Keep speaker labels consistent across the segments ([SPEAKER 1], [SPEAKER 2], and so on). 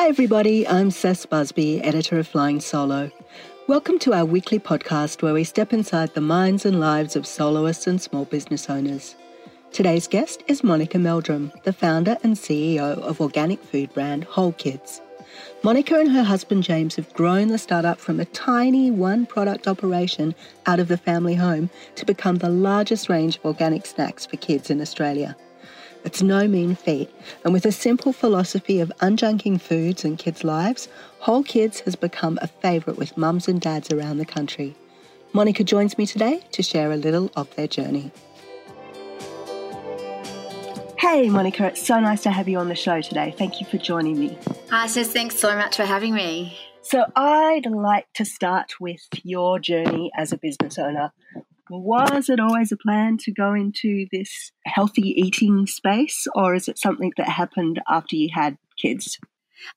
[SPEAKER 1] Hi, everybody. I'm Cec Busby, editor of Flying Solo. Welcome to our weekly podcast where we step inside the minds and lives of soloists and small business owners. Today's guest is Monica Meldrum, the founder and CEO of organic food brand Whole Kids. Monica and her husband James have grown the startup from a tiny one product operation out of the family home to become the largest range of organic snacks for kids in Australia. It's no mean feat, and with a simple philosophy of unjunking foods in kids' lives, Whole Kids has become a favourite with mums and dads around the country. Monica joins me today to share a little of their journey. Hey, Monica, it's so nice to have you on the show today. Thank you for joining me.
[SPEAKER 2] Hi, Sis. Thanks so much for having me.
[SPEAKER 1] So, I'd like to start with your journey as a business owner. Was it always a plan to go into this healthy eating space, or is it something that happened after you had kids?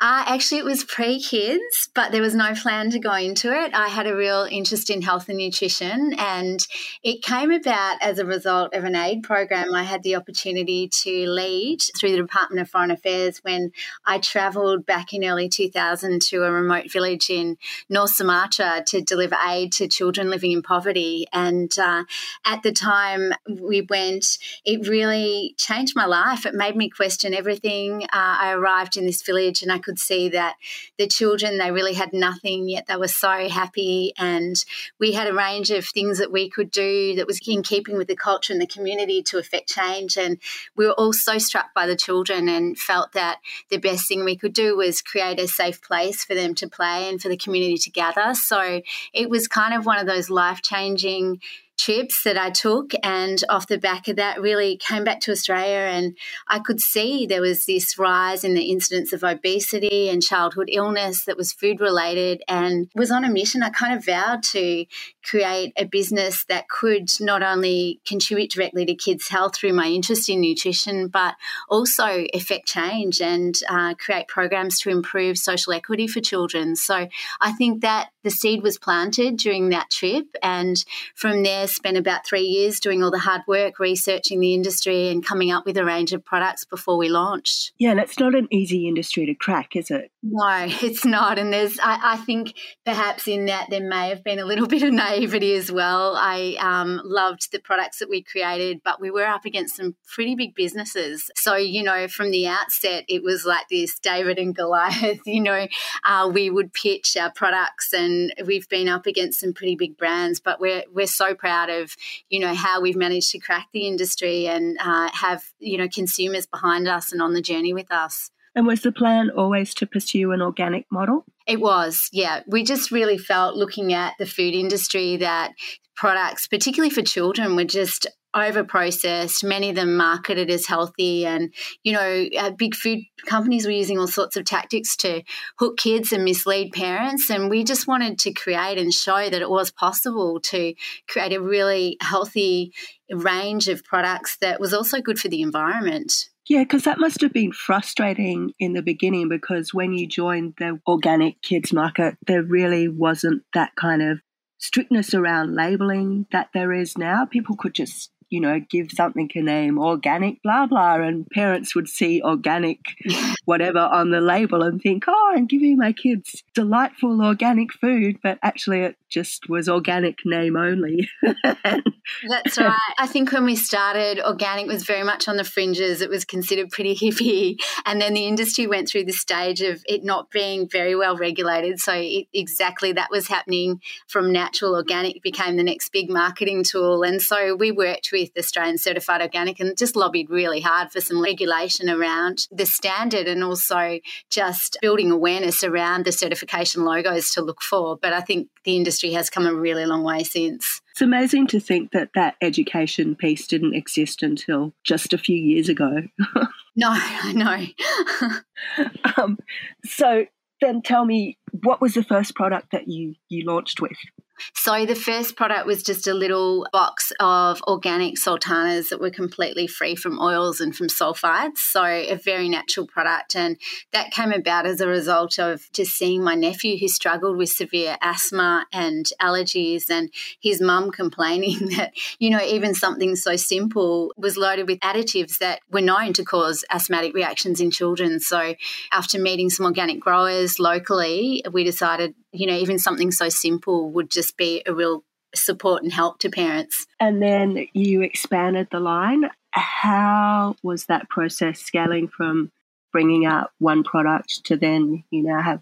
[SPEAKER 2] Uh, actually, it was pre kids, but there was no plan to go into it. I had a real interest in health and nutrition, and it came about as a result of an aid program I had the opportunity to lead through the Department of Foreign Affairs when I travelled back in early 2000 to a remote village in North Sumatra to deliver aid to children living in poverty. And uh, at the time we went, it really changed my life. It made me question everything. Uh, I arrived in this village and I could see that the children, they really had nothing, yet they were so happy. And we had a range of things that we could do that was in keeping with the culture and the community to affect change. And we were all so struck by the children and felt that the best thing we could do was create a safe place for them to play and for the community to gather. So it was kind of one of those life changing trips that I took. And off the back of that, really came back to Australia. And I could see there was this rise in the incidence of obesity and childhood illness that was food related and was on a mission. I kind of vowed to create a business that could not only contribute directly to kids' health through my interest in nutrition, but also affect change and uh, create programs to improve social equity for children. So I think that the seed was planted during that trip. And from there, spent about three years doing all the hard work, researching the industry and coming up with a range of products before we launched.
[SPEAKER 1] Yeah, and it's not an easy industry to crack, is it?
[SPEAKER 2] No, it's not. And there's, I, I think perhaps in that there may have been a little bit of naivety as well. I um, loved the products that we created, but we were up against some pretty big businesses. So, you know, from the outset, it was like this David and Goliath, you know, uh, we would pitch our products and we've been up against some pretty big brands, but we're, we're so proud proud of you know how we've managed to crack the industry and uh, have you know consumers behind us and on the journey with us.
[SPEAKER 1] And was the plan always to pursue an organic model?
[SPEAKER 2] It was, yeah. We just really felt looking at the food industry that products, particularly for children, were just over processed. Many of them marketed as healthy, and you know, uh, big food companies were using all sorts of tactics to hook kids and mislead parents. And we just wanted to create and show that it was possible to create a really healthy range of products that was also good for the environment.
[SPEAKER 1] Yeah, because that must have been frustrating in the beginning because when you joined the organic kids market, there really wasn't that kind of strictness around labeling that there is now. People could just you know, give something a name, organic, blah, blah. And parents would see organic, whatever on the label and think, oh, I'm giving my kids delightful organic food. But actually, it just was organic name only.
[SPEAKER 2] That's right. I think when we started, organic was very much on the fringes. It was considered pretty hippie. And then the industry went through the stage of it not being very well regulated. So it, exactly that was happening from natural organic became the next big marketing tool. And so we worked with with Australian Certified Organic and just lobbied really hard for some regulation around the standard and also just building awareness around the certification logos to look for. But I think the industry has come a really long way since.
[SPEAKER 1] It's amazing to think that that education piece didn't exist until just a few years ago.
[SPEAKER 2] no, I know.
[SPEAKER 1] um, so then tell me, what was the first product that you, you launched with?
[SPEAKER 2] So the first product was just a little box of organic sultanas that were completely free from oils and from sulfites. So a very natural product. And that came about as a result of just seeing my nephew who struggled with severe asthma and allergies and his mum complaining that, you know, even something so simple was loaded with additives that were known to cause asthmatic reactions in children. So after meeting some organic growers locally, we decided, you know, even something so simple would just be a real support and help to parents.
[SPEAKER 1] And then you expanded the line. How was that process scaling from bringing out one product to then you now have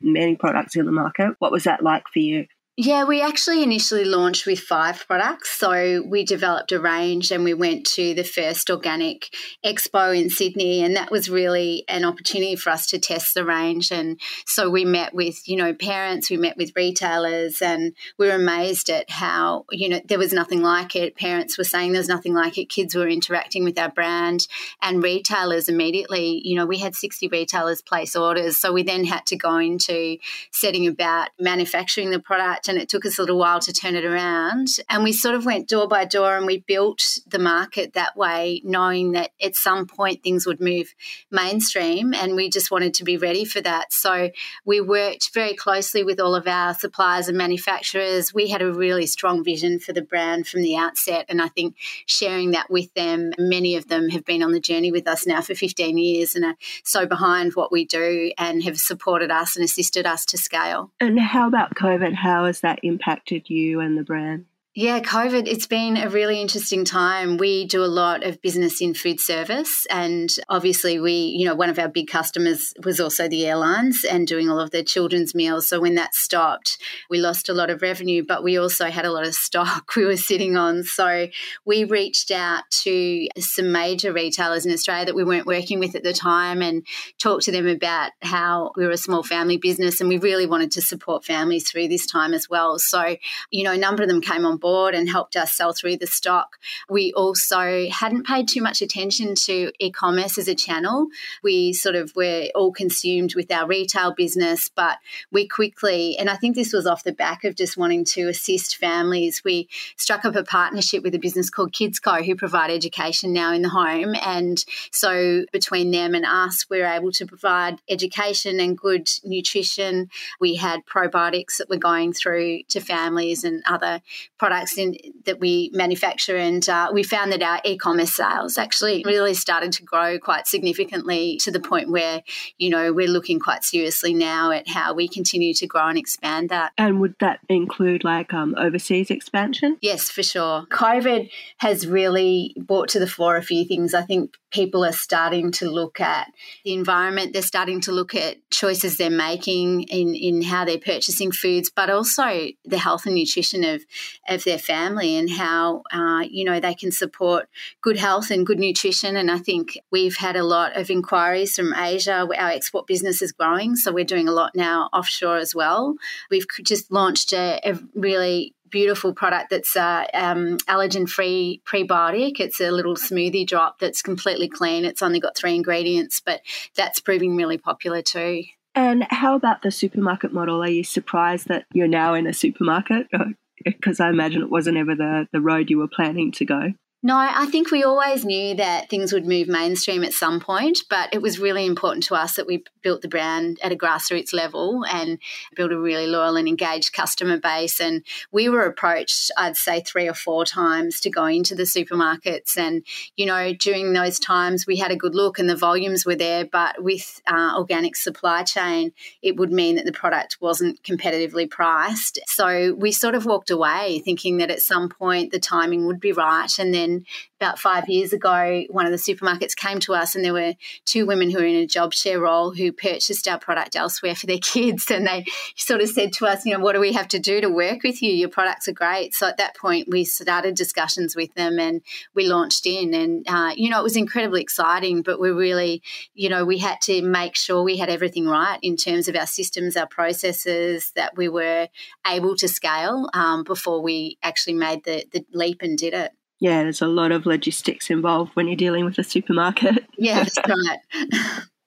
[SPEAKER 1] many products in the market? What was that like for you?
[SPEAKER 2] Yeah, we actually initially launched with five products. So we developed a range and we went to the first organic expo in Sydney. And that was really an opportunity for us to test the range. And so we met with, you know, parents, we met with retailers, and we were amazed at how, you know, there was nothing like it. Parents were saying there was nothing like it. Kids were interacting with our brand and retailers immediately, you know, we had 60 retailers place orders. So we then had to go into setting about manufacturing the product and it took us a little while to turn it around. And we sort of went door by door and we built the market that way, knowing that at some point things would move mainstream and we just wanted to be ready for that. So we worked very closely with all of our suppliers and manufacturers. We had a really strong vision for the brand from the outset. And I think sharing that with them, many of them have been on the journey with us now for 15 years and are so behind what we do and have supported us and assisted us to scale.
[SPEAKER 1] And how about COVID? How has that impacted you and the brand?
[SPEAKER 2] Yeah, COVID, it's been a really interesting time. We do a lot of business in food service. And obviously, we, you know, one of our big customers was also the airlines and doing all of their children's meals. So when that stopped, we lost a lot of revenue, but we also had a lot of stock we were sitting on. So we reached out to some major retailers in Australia that we weren't working with at the time and talked to them about how we were a small family business and we really wanted to support families through this time as well. So, you know, a number of them came on board board and helped us sell through the stock. We also hadn't paid too much attention to e commerce as a channel. We sort of were all consumed with our retail business, but we quickly, and I think this was off the back of just wanting to assist families, we struck up a partnership with a business called KidsCo who provide education now in the home. And so between them and us, we we're able to provide education and good nutrition. We had probiotics that were going through to families and other products products in, that we manufacture. And uh, we found that our e commerce sales actually really started to grow quite significantly to the point where, you know, we're looking quite seriously now at how we continue to grow and expand that.
[SPEAKER 1] And would that include like um, overseas expansion?
[SPEAKER 2] Yes, for sure. COVID has really brought to the fore a few things. I think people are starting to look at the environment, they're starting to look at choices they're making in, in how they're purchasing foods, but also the health and nutrition of, of their family and how uh, you know they can support good health and good nutrition. And I think we've had a lot of inquiries from Asia. Our export business is growing, so we're doing a lot now offshore as well. We've just launched a, a really beautiful product that's uh, um, allergen free prebiotic. It's a little smoothie drop that's completely clean. It's only got three ingredients, but that's proving really popular too.
[SPEAKER 1] And how about the supermarket model? Are you surprised that you're now in a supermarket? because I imagine it wasn't ever the, the road you were planning to go.
[SPEAKER 2] No, I think we always knew that things would move mainstream at some point, but it was really important to us that we built the brand at a grassroots level and built a really loyal and engaged customer base. And we were approached, I'd say, three or four times to go into the supermarkets. And, you know, during those times, we had a good look and the volumes were there, but with uh, organic supply chain, it would mean that the product wasn't competitively priced. So we sort of walked away thinking that at some point the timing would be right. And then about five years ago, one of the supermarkets came to us, and there were two women who were in a job share role who purchased our product elsewhere for their kids. And they sort of said to us, you know, what do we have to do to work with you? Your products are great. So at that point, we started discussions with them and we launched in. And, uh, you know, it was incredibly exciting, but we really, you know, we had to make sure we had everything right in terms of our systems, our processes, that we were able to scale um, before we actually made the, the leap and did it
[SPEAKER 1] yeah, there's a lot of logistics involved when you're dealing with a supermarket.
[SPEAKER 2] Yeah, that's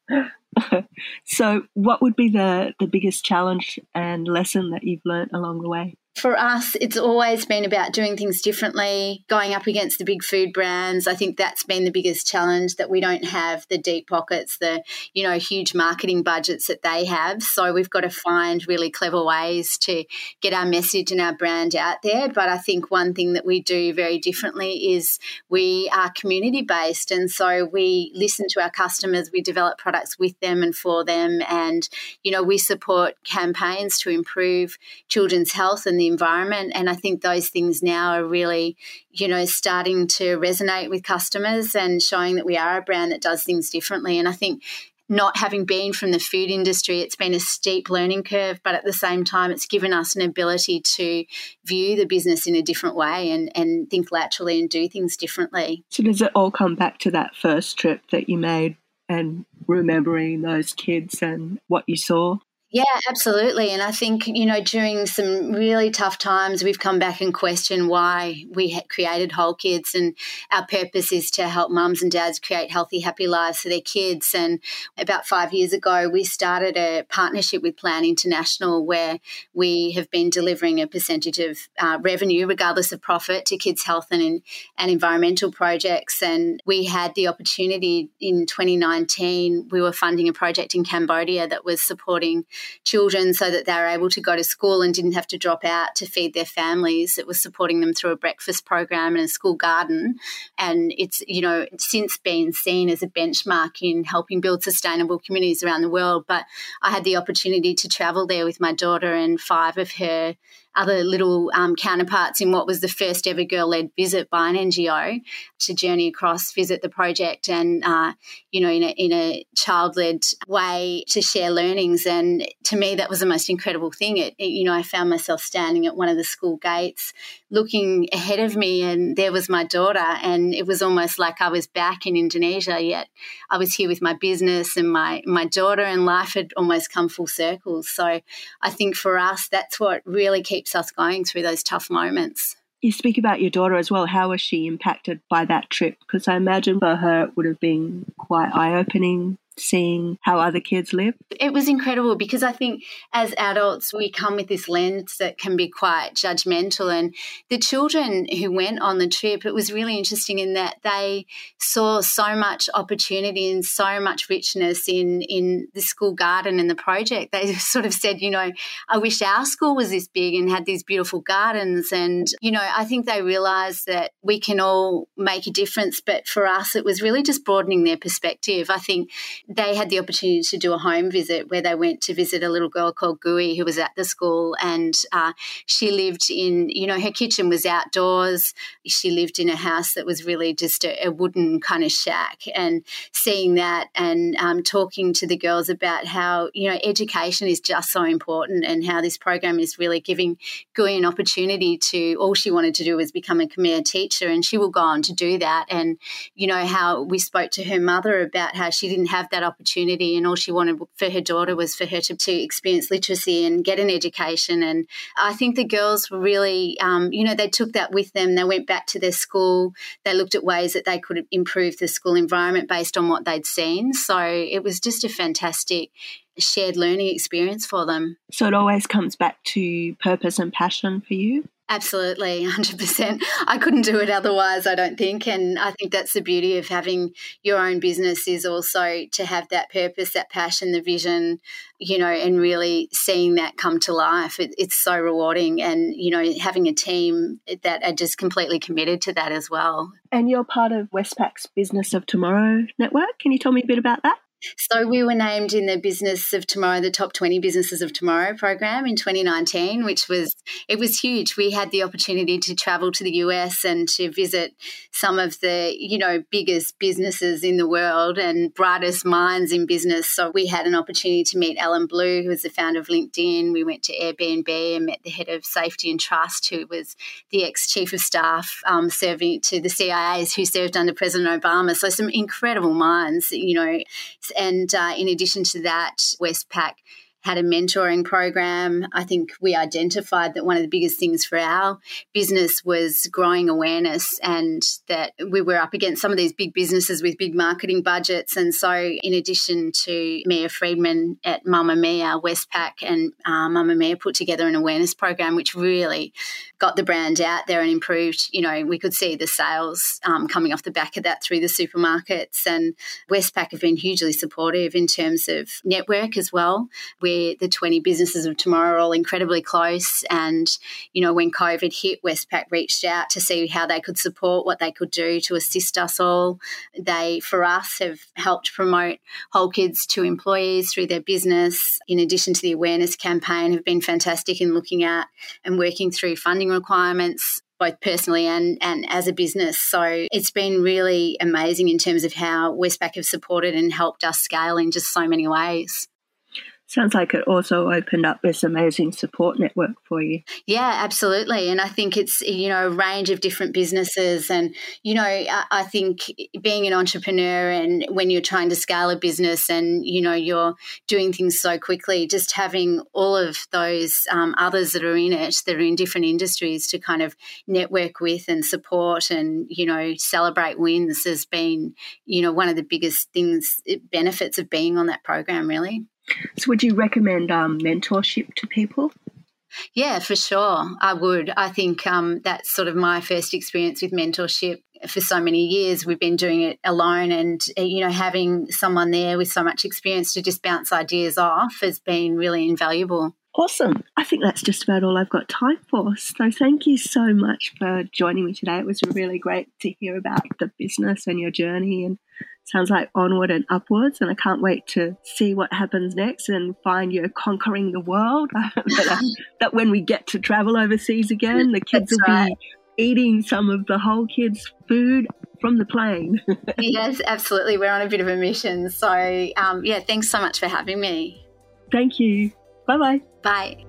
[SPEAKER 1] right. so, what would be the, the biggest challenge and lesson that you've learned along the way?
[SPEAKER 2] For us, it's always been about doing things differently, going up against the big food brands. I think that's been the biggest challenge that we don't have the deep pockets, the you know huge marketing budgets that they have. So we've got to find really clever ways to get our message and our brand out there. But I think one thing that we do very differently is we are community based, and so we listen to our customers, we develop products with them and for them, and you know we support campaigns to improve children's health and the environment. And I think those things now are really, you know, starting to resonate with customers and showing that we are a brand that does things differently. And I think not having been from the food industry, it's been a steep learning curve, but at the same time, it's given us an ability to view the business in a different way and, and think laterally and do things differently.
[SPEAKER 1] So, does it all come back to that first trip that you made and remembering those kids and what you saw?
[SPEAKER 2] Yeah, absolutely. And I think, you know, during some really tough times, we've come back and questioned why we created Whole Kids. And our purpose is to help mums and dads create healthy, happy lives for their kids. And about five years ago, we started a partnership with Plan International where we have been delivering a percentage of uh, revenue, regardless of profit, to kids' health and, and environmental projects. And we had the opportunity in 2019, we were funding a project in Cambodia that was supporting children so that they were able to go to school and didn't have to drop out to feed their families. It was supporting them through a breakfast program and a school garden. And it's, you know, since been seen as a benchmark in helping build sustainable communities around the world. But I had the opportunity to travel there with my daughter and five of her other little um, counterparts in what was the first ever girl led visit by an NGO to journey across, visit the project, and, uh, you know, in a, in a child led way to share learnings. And to me, that was the most incredible thing. It, it, you know, I found myself standing at one of the school gates looking ahead of me, and there was my daughter. And it was almost like I was back in Indonesia, yet I was here with my business and my, my daughter, and life had almost come full circle. So I think for us, that's what really keeps keeps us going through those tough moments.
[SPEAKER 1] You speak about your daughter as well. How was she impacted by that trip? Because I imagine for her it would have been quite eye opening seeing how other kids live?
[SPEAKER 2] It was incredible because I think as adults, we come with this lens that can be quite judgmental. And the children who went on the trip, it was really interesting in that they saw so much opportunity and so much richness in, in the school garden and the project. They sort of said, you know, I wish our school was this big and had these beautiful gardens. And, you know, I think they realized that we can all make a difference. But for us, it was really just broadening their perspective. I think they had the opportunity to do a home visit where they went to visit a little girl called Gui who was at the school, and uh, she lived in, you know, her kitchen was outdoors. She lived in a house that was really just a, a wooden kind of shack, and seeing that and um, talking to the girls about how you know education is just so important and how this program is really giving Gui an opportunity to. All she wanted to do was become a Khmer teacher, and she will go on to do that. And you know how we spoke to her mother about how she didn't have that that opportunity and all she wanted for her daughter was for her to, to experience literacy and get an education. And i think the girls were really um, you know they took that with them. They went back to their school. They looked at ways that they could improve the school environment based on what they'd seen. So it was just a fantastic shared learning experience for them.
[SPEAKER 1] So it always comes back to purpose and passion for you
[SPEAKER 2] Absolutely, 100%. I couldn't do it otherwise, I don't think. And I think that's the beauty of having your own business is also to have that purpose, that passion, the vision, you know, and really seeing that come to life. It, it's so rewarding. And, you know, having a team that are just completely committed to that as well.
[SPEAKER 1] And you're part of Westpac's Business of Tomorrow network. Can you tell me a bit about that?
[SPEAKER 2] So we were named in the Business of Tomorrow, the top 20 businesses of tomorrow program in 2019, which was it was huge. We had the opportunity to travel to the US and to visit some of the, you know, biggest businesses in the world and brightest minds in business. So we had an opportunity to meet Allen Blue, who was the founder of LinkedIn. We went to Airbnb and met the head of safety and trust, who was the ex-chief of staff um, serving to the CIAs who served under President Obama. So some incredible minds, you know and uh, in addition to that, Westpac had a mentoring program. I think we identified that one of the biggest things for our business was growing awareness and that we were up against some of these big businesses with big marketing budgets. And so, in addition to Mia Freedman at Mamamia, Westpac and uh, Mamamia put together an awareness program, which really got the brand out there and improved. You know, we could see the sales um, coming off the back of that through the supermarkets. And Westpac have been hugely supportive in terms of network as well. We the 20 businesses of tomorrow are all incredibly close. And, you know, when COVID hit, Westpac reached out to see how they could support, what they could do to assist us all. They, for us, have helped promote Whole Kids to employees through their business. In addition to the awareness campaign, have been fantastic in looking at and working through funding requirements both personally and, and as a business. So it's been really amazing in terms of how Westpac have supported and helped us scale in just so many ways
[SPEAKER 1] sounds like it also opened up this amazing support network for you.
[SPEAKER 2] Yeah, absolutely. And I think it's, you know, a range of different businesses. And, you know, I, think being an entrepreneur and when you're trying to scale a business and, you know, you're doing things so quickly, just having all of those um, others that are in it, that are in different industries to kind of network with and support and, you know, celebrate wins has been, you know, one of the biggest things, benefits of being on that program, really.
[SPEAKER 1] So, would you recommend um, mentorship to people?
[SPEAKER 2] Yeah, for sure. I would. I think um, that's sort of my first experience with mentorship for so many years. We've been doing it alone, and uh, you know, having someone there with so much experience to just bounce ideas off has been really invaluable.
[SPEAKER 1] Awesome. I think that's just about all I've got time for. So thank you so much for joining me today. It was really great to hear about the business and your journey and sounds like onward and upwards. And I can't wait to see what happens next and find you conquering the world. that, uh, that, when we get to travel overseas again, the kids That's will right. be eating some of the whole kids' food from the plane.
[SPEAKER 2] yes, absolutely. We're on a bit of a mission. So, um, yeah, thanks so much for having me.
[SPEAKER 1] Thank you. Bye-bye.
[SPEAKER 2] Bye.